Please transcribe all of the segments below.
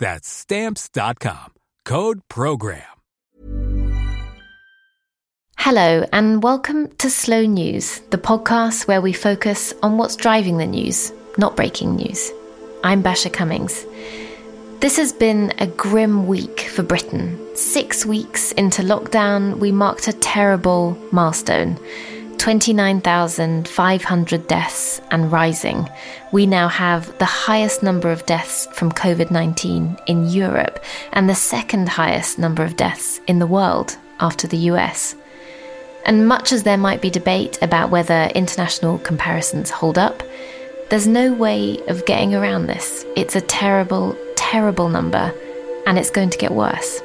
That's stamps.com. Code program. Hello, and welcome to Slow News, the podcast where we focus on what's driving the news, not breaking news. I'm Basia Cummings. This has been a grim week for Britain. Six weeks into lockdown, we marked a terrible milestone 29,500 deaths and rising. We now have the highest number of deaths from COVID 19 in Europe and the second highest number of deaths in the world after the US. And much as there might be debate about whether international comparisons hold up, there's no way of getting around this. It's a terrible, terrible number, and it's going to get worse.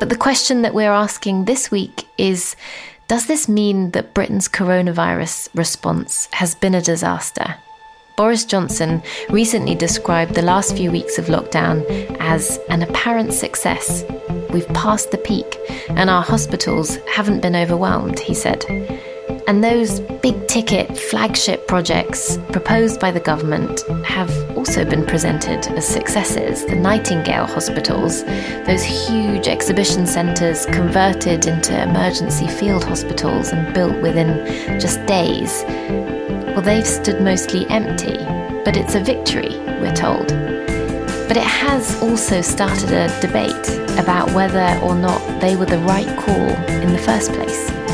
But the question that we're asking this week is Does this mean that Britain's coronavirus response has been a disaster? Boris Johnson recently described the last few weeks of lockdown as an apparent success. We've passed the peak, and our hospitals haven't been overwhelmed, he said. And those big ticket flagship projects proposed by the government have also been presented as successes. The Nightingale hospitals, those huge exhibition centres converted into emergency field hospitals and built within just days, well, they've stood mostly empty, but it's a victory, we're told. But it has also started a debate about whether or not they were the right call in the first place.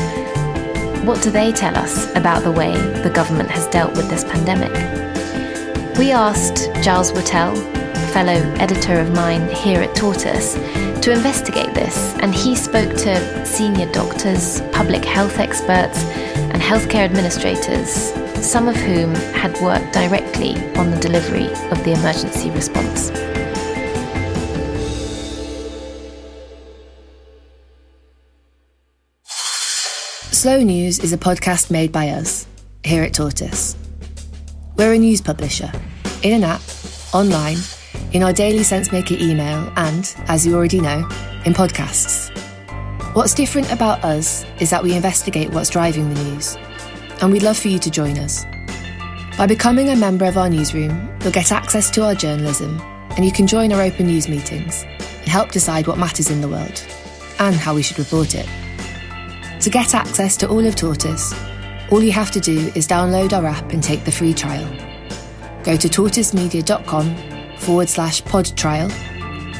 What do they tell us about the way the government has dealt with this pandemic? We asked Giles Whittell, fellow editor of mine here at Tortoise, to investigate this, and he spoke to senior doctors, public health experts, and healthcare administrators, some of whom had worked directly on the delivery of the emergency response. Slow News is a podcast made by us, here at Tortoise. We're a news publisher, in an app, online, in our daily SenseMaker email, and, as you already know, in podcasts. What's different about us is that we investigate what's driving the news, and we'd love for you to join us. By becoming a member of our newsroom, you'll get access to our journalism, and you can join our open news meetings and help decide what matters in the world and how we should report it. To get access to all of Tortoise, all you have to do is download our app and take the free trial. Go to tortoisemedia.com forward slash pod trial.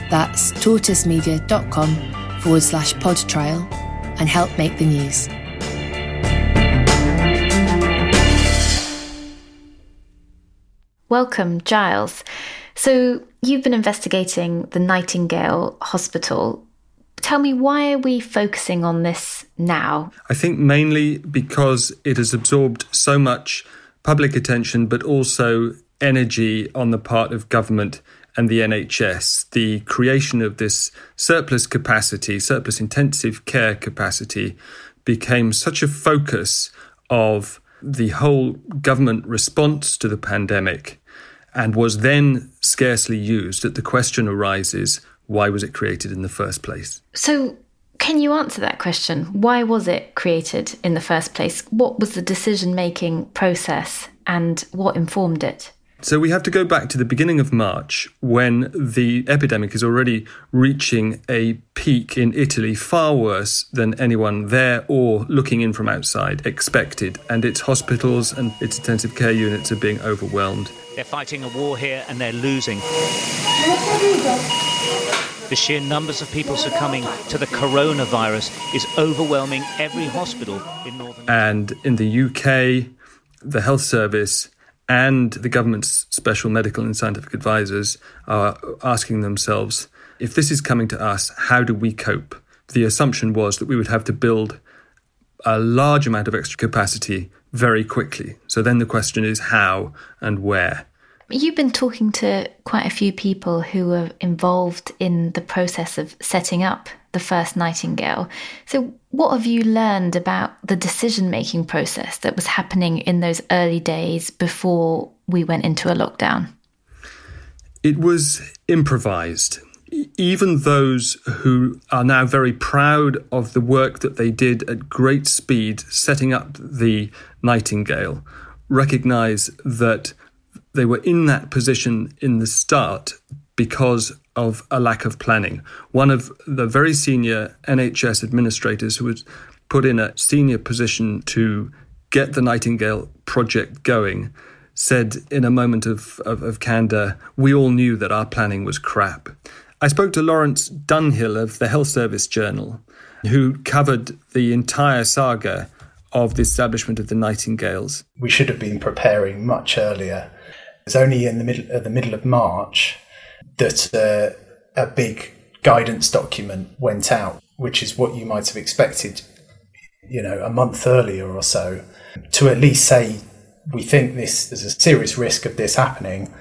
That's tortoisemedia.com forward slash pod trial and help make the news. Welcome, Giles. So, you've been investigating the Nightingale Hospital. Tell me, why are we focusing on this now? I think mainly because it has absorbed so much public attention, but also energy on the part of government and the NHS. The creation of this surplus capacity, surplus intensive care capacity, became such a focus of the whole government response to the pandemic and was then scarcely used that the question arises why was it created in the first place? So, Can you answer that question? Why was it created in the first place? What was the decision making process and what informed it? So we have to go back to the beginning of March when the epidemic is already reaching a peak in Italy, far worse than anyone there or looking in from outside expected. And its hospitals and its intensive care units are being overwhelmed. They're fighting a war here and they're losing. The sheer numbers of people succumbing to the coronavirus is overwhelming every hospital in northern. And in the UK, the health service and the government's special medical and scientific advisors are asking themselves if this is coming to us, how do we cope? The assumption was that we would have to build a large amount of extra capacity very quickly. So then the question is how and where. You've been talking to quite a few people who were involved in the process of setting up the first Nightingale. So, what have you learned about the decision making process that was happening in those early days before we went into a lockdown? It was improvised. Even those who are now very proud of the work that they did at great speed setting up the Nightingale recognize that they were in that position in the start because of a lack of planning. One of the very senior NHS administrators who was put in a senior position to get the Nightingale project going said in a moment of, of, of candour, we all knew that our planning was crap. I spoke to Lawrence Dunhill of the Health Service Journal, who covered the entire saga of the establishment of the Nightingales. We should have been preparing much earlier was only in the middle, uh, the middle of March that uh, a big guidance document went out, which is what you might have expected, you know, a month earlier or so, to at least say, we think this there's a serious risk of this happening.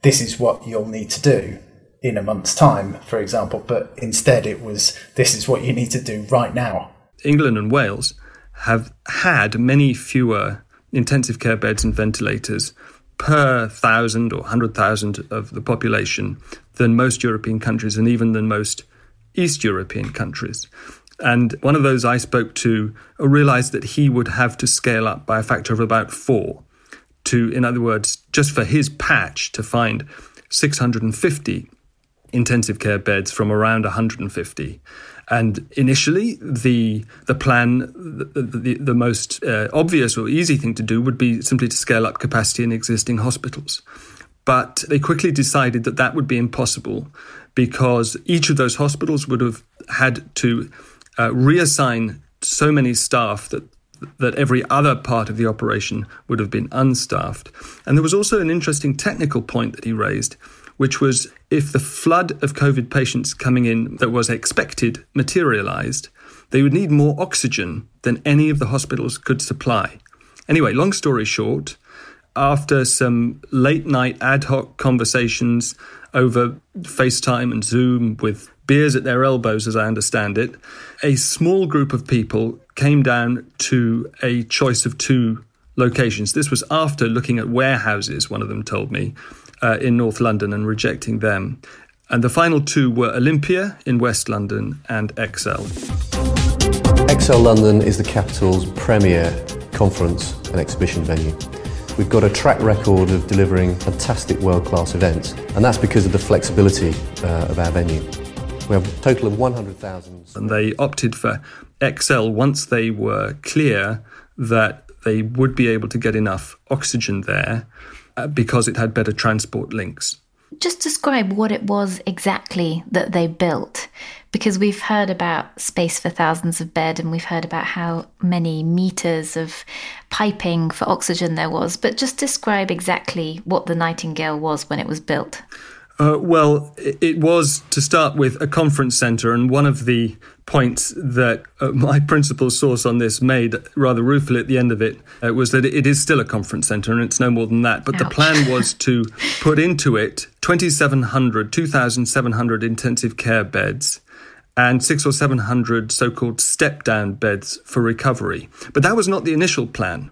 This is what you'll need to do in a month's time, for example. But instead, it was this is what you need to do right now. England and Wales have had many fewer intensive care beds and ventilators per thousand or hundred thousand of the population than most European countries and even than most East European countries. And one of those I spoke to realized that he would have to scale up by a factor of about four to, in other words, just for his patch to find 650 intensive care beds from around 150. And initially, the the plan, the, the, the most uh, obvious or easy thing to do would be simply to scale up capacity in existing hospitals. But they quickly decided that that would be impossible because each of those hospitals would have had to uh, reassign so many staff that that every other part of the operation would have been unstaffed. And there was also an interesting technical point that he raised, which was if the flood of COVID patients coming in that was expected materialized, they would need more oxygen than any of the hospitals could supply. Anyway, long story short, after some late night ad hoc conversations over FaceTime and Zoom with beers at their elbows, as I understand it, a small group of people came down to a choice of two locations. This was after looking at warehouses, one of them told me, uh, in North London and rejecting them. And the final two were Olympia in West London and ExCeL. ExCeL London is the capital's premier conference and exhibition venue. We've got a track record of delivering fantastic world class events, and that's because of the flexibility uh, of our venue. We have a total of 100,000. And they opted for ExCeL once they were clear that they would be able to get enough oxygen there uh, because it had better transport links. Just describe what it was exactly that they built, because we've heard about space for thousands of bed and we've heard about how many meters of piping for oxygen there was, but just describe exactly what the Nightingale was when it was built. Uh, well, it was to start with a conference centre, and one of the points that uh, my principal source on this made rather ruefully at the end of it uh, was that it is still a conference centre and it's no more than that. But Ouch. the plan was to put into it 2,700, 2,700 intensive care beds and six or 700 so called step down beds for recovery. But that was not the initial plan.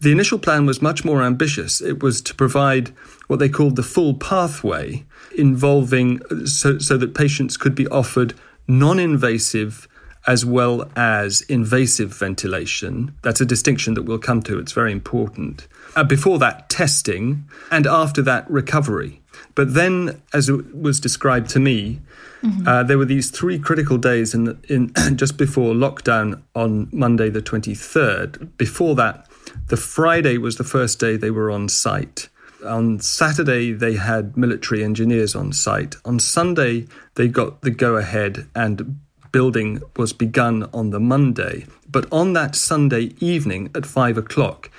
The initial plan was much more ambitious. It was to provide what they called the full pathway, involving so, so that patients could be offered non invasive as well as invasive ventilation. That's a distinction that we'll come to, it's very important. Uh, before that, testing, and after that, recovery. But then, as it was described to me, mm-hmm. uh, there were these three critical days in, in just before lockdown on Monday, the 23rd. Before that, the Friday was the first day they were on site. On Saturday, they had military engineers on site. On Sunday, they got the go ahead and building was begun on the Monday. But on that Sunday evening at five o'clock,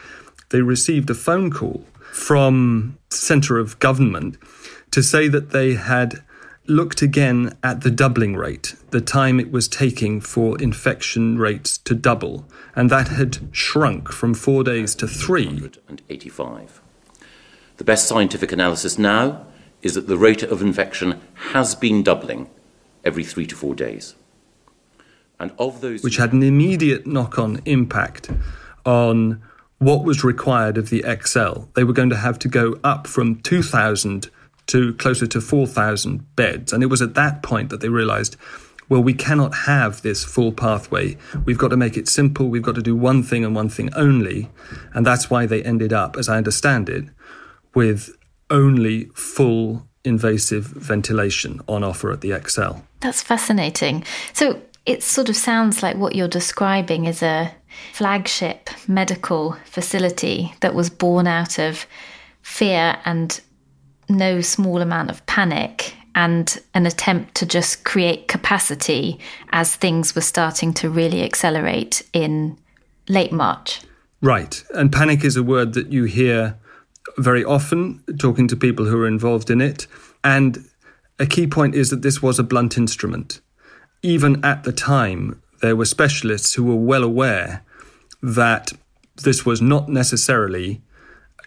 they received a phone call from Centre of Government to say that they had looked again at the doubling rate, the time it was taking for infection rates to double, and that had shrunk from four days to three. The best scientific analysis now is that the rate of infection has been doubling every three to four days. And of those. Which had an immediate knock on impact on what was required of the ExCeL. They were going to have to go up from 2,000 to closer to 4,000 beds. And it was at that point that they realized, well, we cannot have this full pathway. We've got to make it simple. We've got to do one thing and one thing only. And that's why they ended up, as I understand it, with only full invasive ventilation on offer at the ExCeL. That's fascinating. So it sort of sounds like what you're describing is a flagship medical facility that was born out of fear and no small amount of panic and an attempt to just create capacity as things were starting to really accelerate in late March. Right. And panic is a word that you hear very often talking to people who are involved in it. And a key point is that this was a blunt instrument. Even at the time, there were specialists who were well aware that this was not necessarily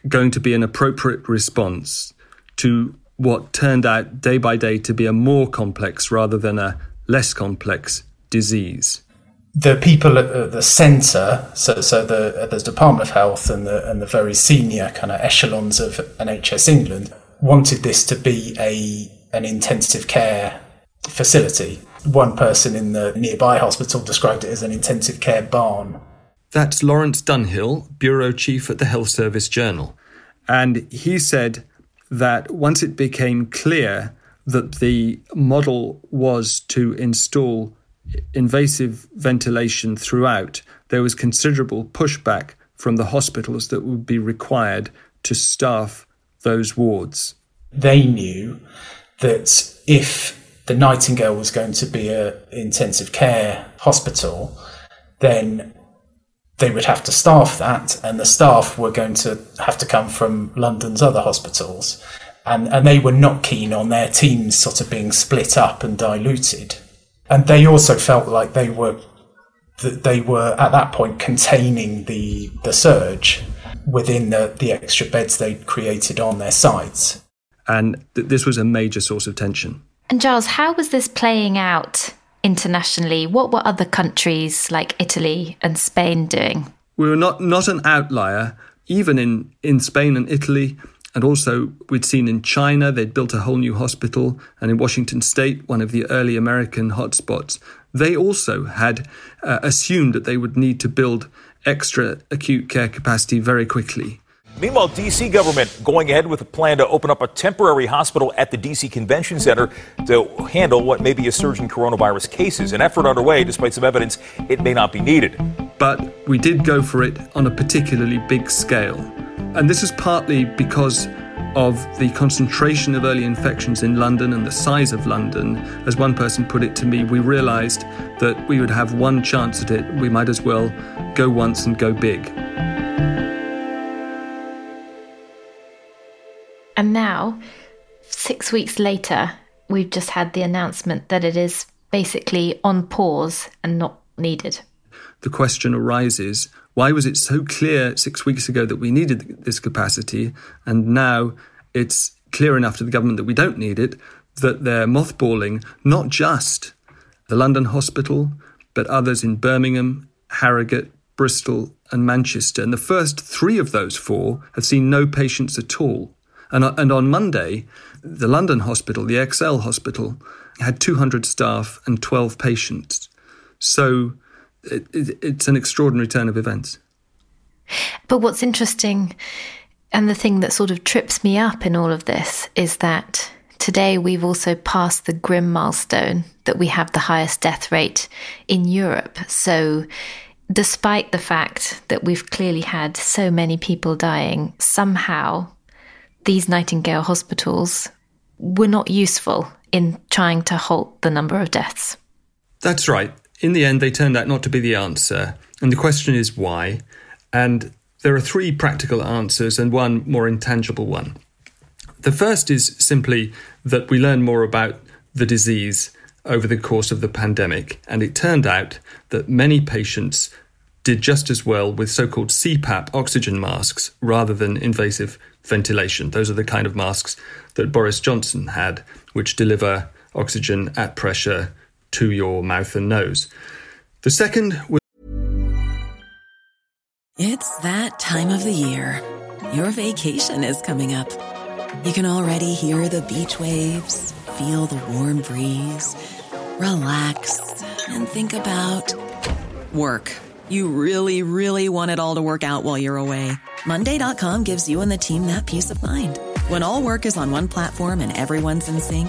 going to be an appropriate response to what turned out day by day to be a more complex rather than a less complex disease the people at the centre, so, so the, uh, the Department of Health and the, and the very senior kind of echelons of NHS England wanted this to be a an intensive care facility. One person in the nearby hospital described it as an intensive care barn. That's Lawrence Dunhill, Bureau Chief at the Health Service Journal. And he said that once it became clear that the model was to install invasive ventilation throughout, there was considerable pushback from the hospitals that would be required to staff those wards. They knew that if the Nightingale was going to be an intensive care hospital, then they would have to staff that, and the staff were going to have to come from London's other hospitals. And, and they were not keen on their teams sort of being split up and diluted and they also felt like they were that they were at that point containing the the surge within the, the extra beds they'd created on their sites. And th- this was a major source of tension. And Giles, how was this playing out internationally? What were other countries like Italy and Spain doing? We were not, not an outlier. Even in, in Spain and Italy, and also, we'd seen in China, they'd built a whole new hospital, and in Washington state, one of the early American hotspots, they also had uh, assumed that they would need to build extra acute care capacity very quickly. Meanwhile, D.C. government going ahead with a plan to open up a temporary hospital at the D.C. Convention Center to handle what may be a surge in coronavirus cases. An effort underway, despite some evidence it may not be needed. But we did go for it on a particularly big scale. And this is partly because of the concentration of early infections in London and the size of London. As one person put it to me, we realised that we would have one chance at it. We might as well go once and go big. And now, six weeks later, we've just had the announcement that it is basically on pause and not needed. The question arises why was it so clear six weeks ago that we needed this capacity, and now it's clear enough to the government that we don't need it, that they're mothballing not just the London hospital, but others in Birmingham, Harrogate, Bristol, and Manchester. And the first three of those four have seen no patients at all. And, uh, and on Monday, the London hospital, the ExCeL hospital, had 200 staff and 12 patients. So it, it, it's an extraordinary turn of events. But what's interesting, and the thing that sort of trips me up in all of this, is that today we've also passed the grim milestone that we have the highest death rate in Europe. So, despite the fact that we've clearly had so many people dying, somehow these Nightingale hospitals were not useful in trying to halt the number of deaths. That's right. In the end, they turned out not to be the answer. And the question is why? And there are three practical answers and one more intangible one. The first is simply that we learn more about the disease over the course of the pandemic, and it turned out that many patients did just as well with so called CPAP oxygen masks rather than invasive ventilation. Those are the kind of masks that Boris Johnson had, which deliver oxygen at pressure to your mouth and nose. The second was. It's that time of the year. Your vacation is coming up. You can already hear the beach waves, feel the warm breeze, relax, and think about work. You really, really want it all to work out while you're away. Monday.com gives you and the team that peace of mind. When all work is on one platform and everyone's in sync,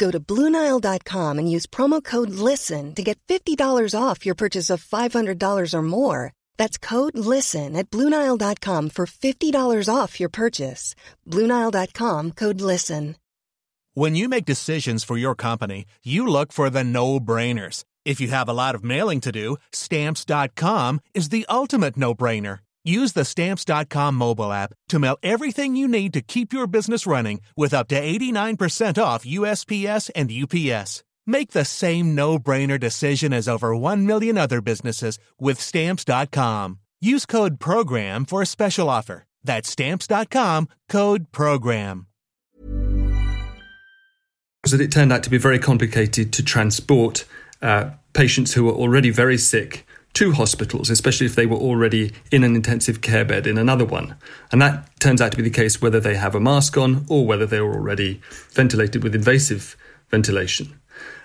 Go to Bluenile.com and use promo code LISTEN to get $50 off your purchase of $500 or more. That's code LISTEN at Bluenile.com for $50 off your purchase. Bluenile.com code LISTEN. When you make decisions for your company, you look for the no brainers. If you have a lot of mailing to do, Stamps.com is the ultimate no brainer. Use the Stamps.com mobile app to mail everything you need to keep your business running with up to 89% off USPS and UPS. Make the same no brainer decision as over 1 million other businesses with Stamps.com. Use code PROGRAM for a special offer. That's Stamps.com code PROGRAM. It turned out to be very complicated to transport uh, patients who were already very sick to hospitals, especially if they were already in an intensive care bed in another one. And that turns out to be the case whether they have a mask on or whether they were already ventilated with invasive ventilation.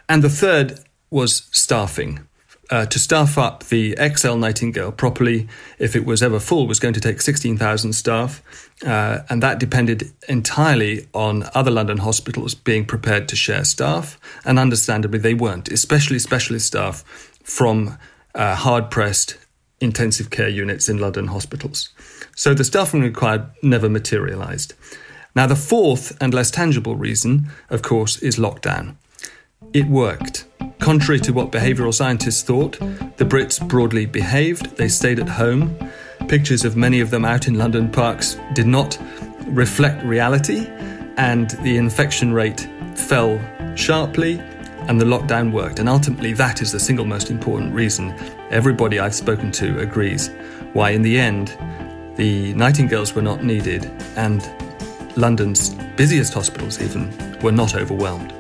And the third was staffing. Uh, to staff up the ExCeL Nightingale properly, if it was ever full, was going to take 16,000 staff. Uh, and that depended entirely on other London hospitals being prepared to share staff. And understandably, they weren't, especially specialist staff from uh, hard pressed intensive care units in London hospitals. So the staffing required never materialised. Now, the fourth and less tangible reason, of course, is lockdown. It worked. Contrary to what behavioural scientists thought, the Brits broadly behaved, they stayed at home. Pictures of many of them out in London parks did not reflect reality, and the infection rate fell sharply and the lockdown worked. And ultimately, that is the single most important reason everybody I've spoken to agrees why, in the end, the Nightingales were not needed and London's busiest hospitals, even, were not overwhelmed.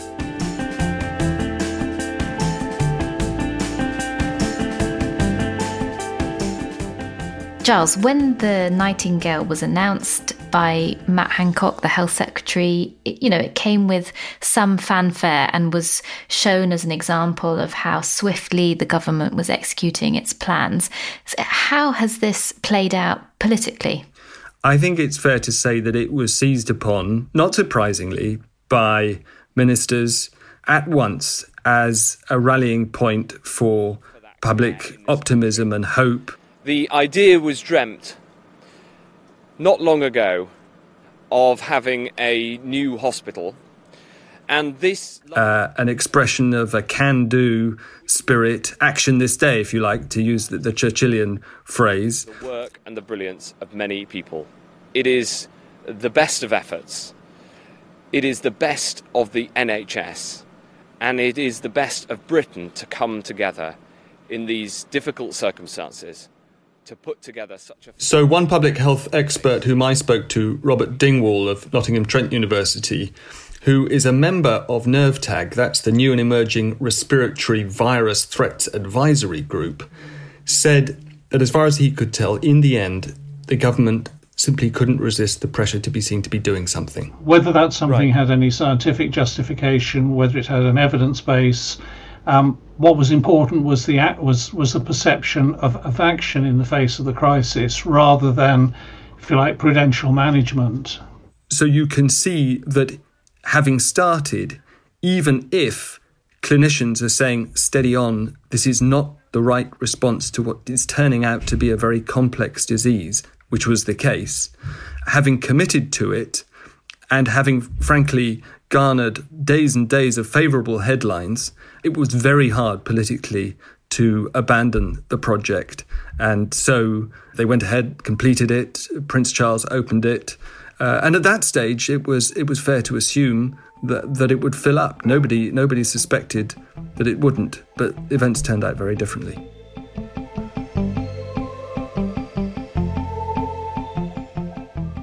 Giles, when the Nightingale was announced by Matt Hancock, the health secretary, it, you know, it came with some fanfare and was shown as an example of how swiftly the government was executing its plans. So how has this played out politically? I think it's fair to say that it was seized upon, not surprisingly, by ministers at once as a rallying point for public optimism and hope the idea was dreamt not long ago of having a new hospital. And this. Uh, an expression of a can do spirit, action this day, if you like, to use the, the Churchillian phrase. The work and the brilliance of many people. It is the best of efforts. It is the best of the NHS. And it is the best of Britain to come together in these difficult circumstances to put together such a. So, one public health expert whom I spoke to, Robert Dingwall of Nottingham Trent University, who is a member of NERVTAG, that's the new and emerging respiratory virus threats advisory group, said that as far as he could tell, in the end, the government simply couldn't resist the pressure to be seen to be doing something. Whether that something right. had any scientific justification, whether it had an evidence base, um, what was important was the was was the perception of, of action in the face of the crisis, rather than, if you like, prudential management. So you can see that having started, even if clinicians are saying steady on, this is not the right response to what is turning out to be a very complex disease, which was the case, having committed to it and having frankly garnered days and days of favourable headlines, it was very hard politically to abandon the project. And so they went ahead, completed it. Prince Charles opened it. Uh, and at that stage, it was it was fair to assume that, that it would fill up. Nobody nobody suspected that it wouldn't, but events turned out very differently.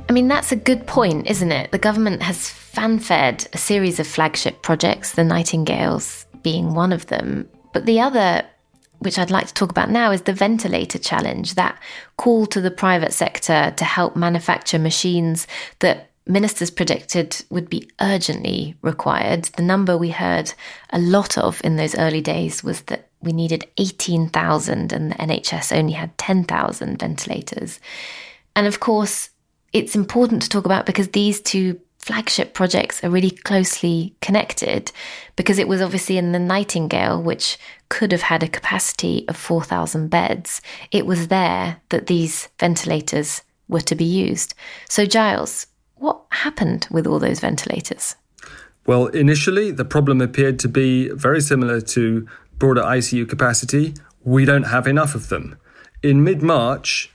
I mean, that's a good point, isn't it? The government has fanfared a series of flagship projects, the Nightingales being one of them. But the other, which I'd like to talk about now, is the ventilator challenge that call to the private sector to help manufacture machines that ministers predicted would be urgently required. The number we heard a lot of in those early days was that we needed 18,000 and the NHS only had 10,000 ventilators. And of course, it's important to talk about because these two flagship projects are really closely connected because it was obviously in the Nightingale, which could have had a capacity of 4,000 beds. It was there that these ventilators were to be used. So, Giles, what happened with all those ventilators? Well, initially, the problem appeared to be very similar to broader ICU capacity. We don't have enough of them. In mid March,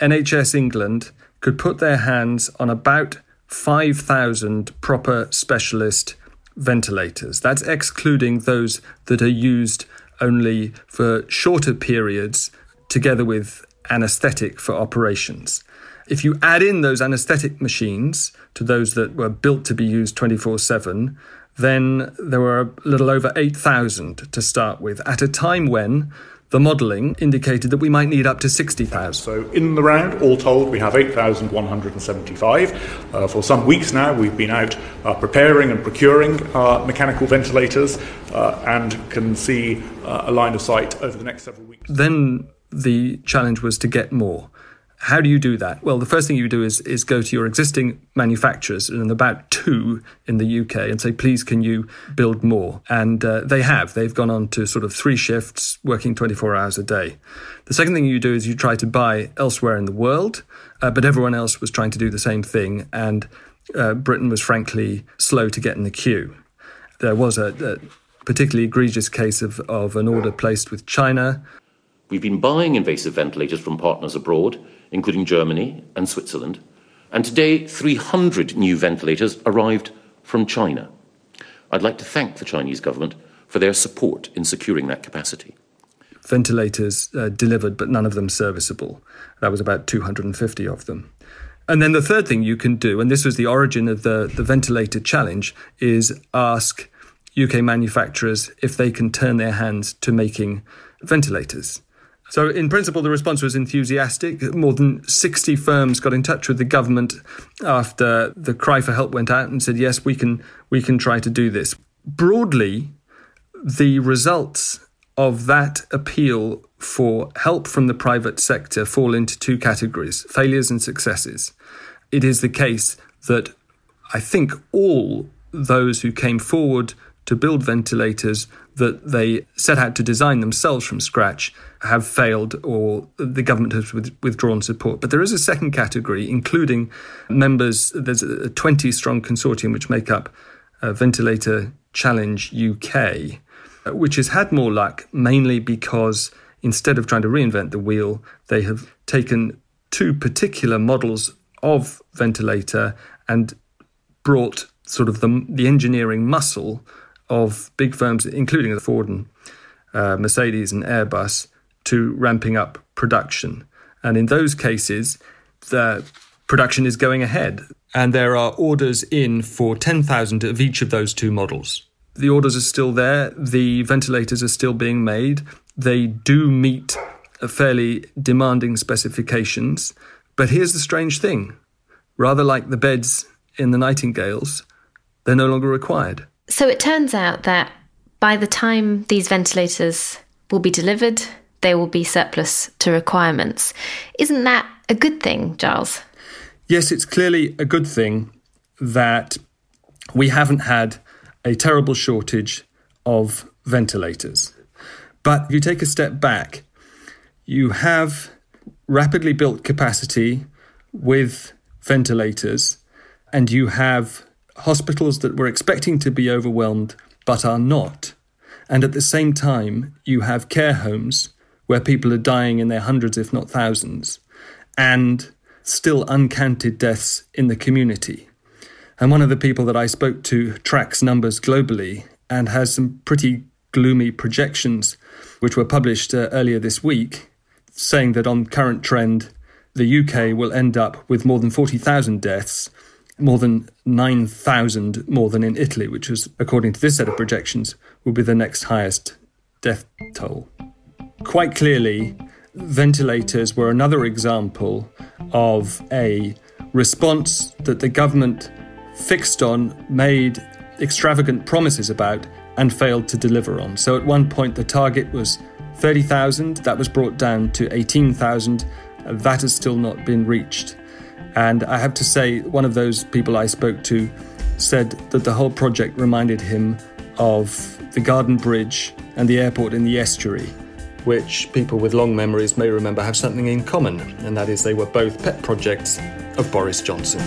NHS England could put their hands on about 5,000 proper specialist ventilators. That's excluding those that are used only for shorter periods together with anesthetic for operations. If you add in those anesthetic machines to those that were built to be used 24 7, then there were a little over 8,000 to start with at a time when the modelling indicated that we might need up to 60,000. So, in the round, all told, we have 8,175. Uh, for some weeks now, we've been out uh, preparing and procuring uh, mechanical ventilators uh, and can see uh, a line of sight over the next several weeks. Then the challenge was to get more. How do you do that? Well, the first thing you do is is go to your existing manufacturers, and about two in the UK, and say, please, can you build more? And uh, they have. They've gone on to sort of three shifts, working 24 hours a day. The second thing you do is you try to buy elsewhere in the world, uh, but everyone else was trying to do the same thing, and uh, Britain was frankly slow to get in the queue. There was a, a particularly egregious case of, of an order placed with China. We've been buying invasive ventilators from partners abroad including Germany and Switzerland, and today 300 new ventilators arrived from China. I'd like to thank the Chinese government for their support in securing that capacity. Ventilators uh, delivered, but none of them serviceable. That was about 250 of them. And then the third thing you can do, and this was the origin of the, the ventilator challenge, is ask UK manufacturers if they can turn their hands to making ventilators. So, in principle, the response was enthusiastic. More than 60 firms got in touch with the government after the cry for help went out and said, yes, we can, we can try to do this. Broadly, the results of that appeal for help from the private sector fall into two categories failures and successes. It is the case that I think all those who came forward to build ventilators that they set out to design themselves from scratch have failed or the government has withdrawn support. But there is a second category, including members, there's a 20 strong consortium which make up uh, Ventilator Challenge UK, which has had more luck mainly because instead of trying to reinvent the wheel, they have taken two particular models of ventilator and brought sort of the, the engineering muscle of big firms, including the Ford and uh, Mercedes and Airbus, to ramping up production. And in those cases, the production is going ahead. And there are orders in for 10,000 of each of those two models. The orders are still there, the ventilators are still being made. They do meet fairly demanding specifications. But here's the strange thing rather like the beds in the Nightingales, they're no longer required. So it turns out that by the time these ventilators will be delivered, they will be surplus to requirements. Isn't that a good thing, Giles? Yes, it's clearly a good thing that we haven't had a terrible shortage of ventilators. But if you take a step back, you have rapidly built capacity with ventilators, and you have hospitals that were expecting to be overwhelmed but are not. And at the same time, you have care homes where people are dying in their hundreds, if not thousands, and still uncounted deaths in the community. And one of the people that I spoke to tracks numbers globally and has some pretty gloomy projections, which were published uh, earlier this week, saying that on current trend, the UK will end up with more than 40,000 deaths, more than 9,000 more than in Italy, which was, according to this set of projections, will be the next highest death toll. Quite clearly, ventilators were another example of a response that the government fixed on, made extravagant promises about, and failed to deliver on. So at one point, the target was 30,000, that was brought down to 18,000. That has still not been reached. And I have to say, one of those people I spoke to said that the whole project reminded him of the Garden Bridge and the airport in the estuary, which people with long memories may remember have something in common, and that is they were both pet projects of Boris Johnson.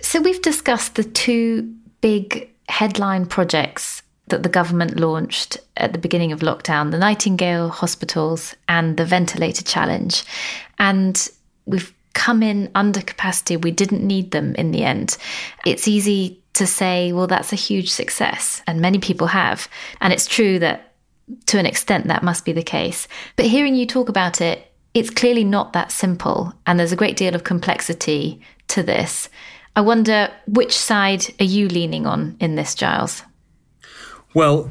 So we've discussed the two big headline projects that the government launched at the beginning of lockdown the Nightingale hospitals and the ventilator challenge. And we've come in under capacity. We didn't need them in the end. It's easy to say, well, that's a huge success. And many people have. And it's true that to an extent that must be the case. But hearing you talk about it, it's clearly not that simple. And there's a great deal of complexity to this. I wonder which side are you leaning on in this, Giles? Well,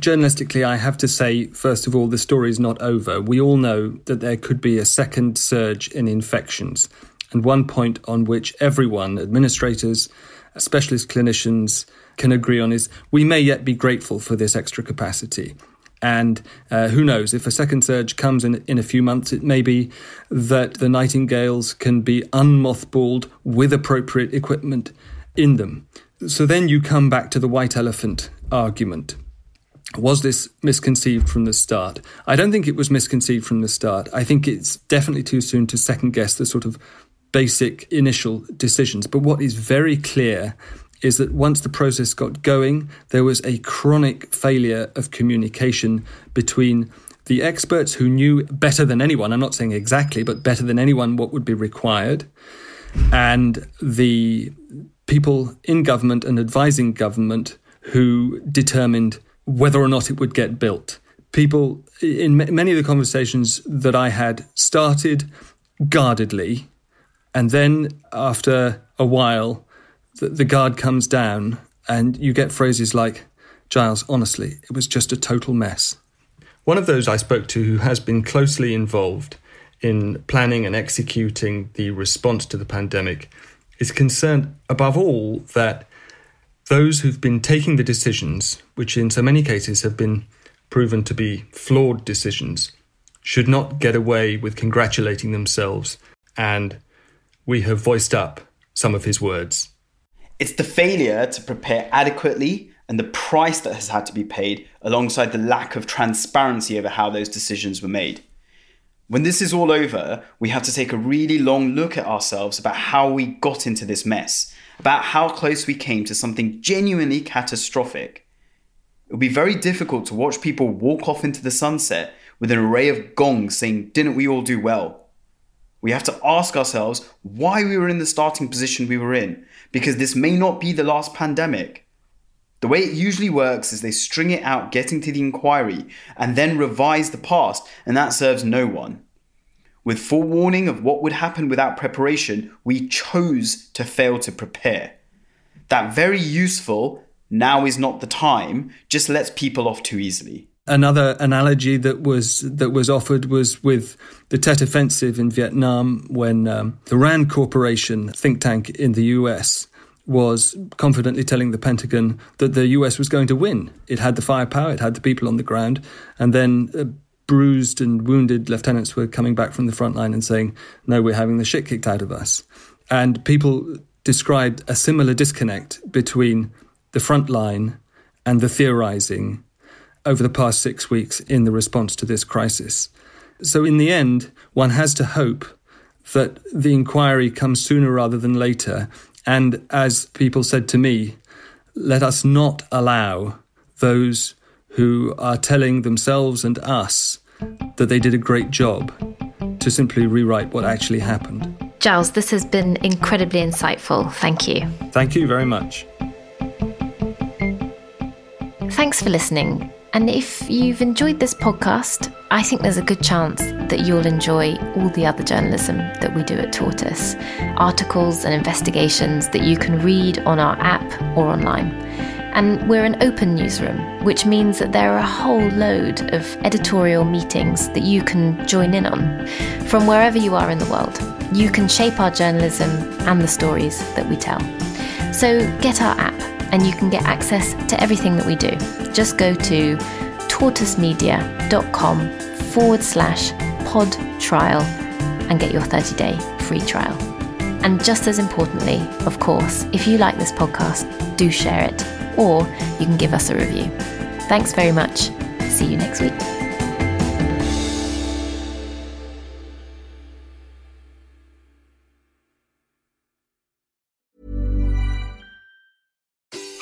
journalistically, I have to say, first of all, the story is not over. We all know that there could be a second surge in infections. And one point on which everyone, administrators, specialist clinicians, can agree on is we may yet be grateful for this extra capacity. And uh, who knows, if a second surge comes in, in a few months, it may be that the Nightingales can be unmothballed with appropriate equipment in them. So then you come back to the white elephant argument. Was this misconceived from the start? I don't think it was misconceived from the start. I think it's definitely too soon to second guess the sort of basic initial decisions. But what is very clear is that once the process got going, there was a chronic failure of communication between the experts who knew better than anyone, I'm not saying exactly, but better than anyone what would be required, and the people in government and advising government who determined whether or not it would get built. People in many of the conversations that I had started guardedly, and then after a while, the, the guard comes down, and you get phrases like, Giles, honestly, it was just a total mess. One of those I spoke to who has been closely involved in planning and executing the response to the pandemic is concerned above all that those who've been taking the decisions, which in so many cases have been proven to be flawed decisions, should not get away with congratulating themselves. And we have voiced up some of his words. It's the failure to prepare adequately and the price that has had to be paid alongside the lack of transparency over how those decisions were made. When this is all over, we have to take a really long look at ourselves about how we got into this mess, about how close we came to something genuinely catastrophic. It will be very difficult to watch people walk off into the sunset with an array of gongs saying, Didn't we all do well? We have to ask ourselves why we were in the starting position we were in, because this may not be the last pandemic. The way it usually works is they string it out getting to the inquiry and then revise the past, and that serves no one. With forewarning of what would happen without preparation, we chose to fail to prepare. That very useful, now is not the time, just lets people off too easily. Another analogy that was that was offered was with the Tet Offensive in Vietnam, when um, the Rand Corporation think tank in the U.S. was confidently telling the Pentagon that the U.S. was going to win. It had the firepower, it had the people on the ground, and then. Uh, bruised and wounded lieutenants were coming back from the front line and saying, No, we're having the shit kicked out of us. And people described a similar disconnect between the front line and the theorizing over the past six weeks in the response to this crisis. So, in the end, one has to hope that the inquiry comes sooner rather than later. And as people said to me, let us not allow those who are telling themselves and us that they did a great job to simply rewrite what actually happened. Giles, this has been incredibly insightful. Thank you. Thank you very much. Thanks for listening. And if you've enjoyed this podcast, I think there's a good chance that you'll enjoy all the other journalism that we do at Tortoise articles and investigations that you can read on our app or online. And we're an open newsroom, which means that there are a whole load of editorial meetings that you can join in on from wherever you are in the world. You can shape our journalism and the stories that we tell. So get our app and you can get access to everything that we do. Just go to tortoisemedia.com forward slash pod trial and get your 30 day free trial. And just as importantly, of course, if you like this podcast, do share it or you can give us a review. Thanks very much. See you next week.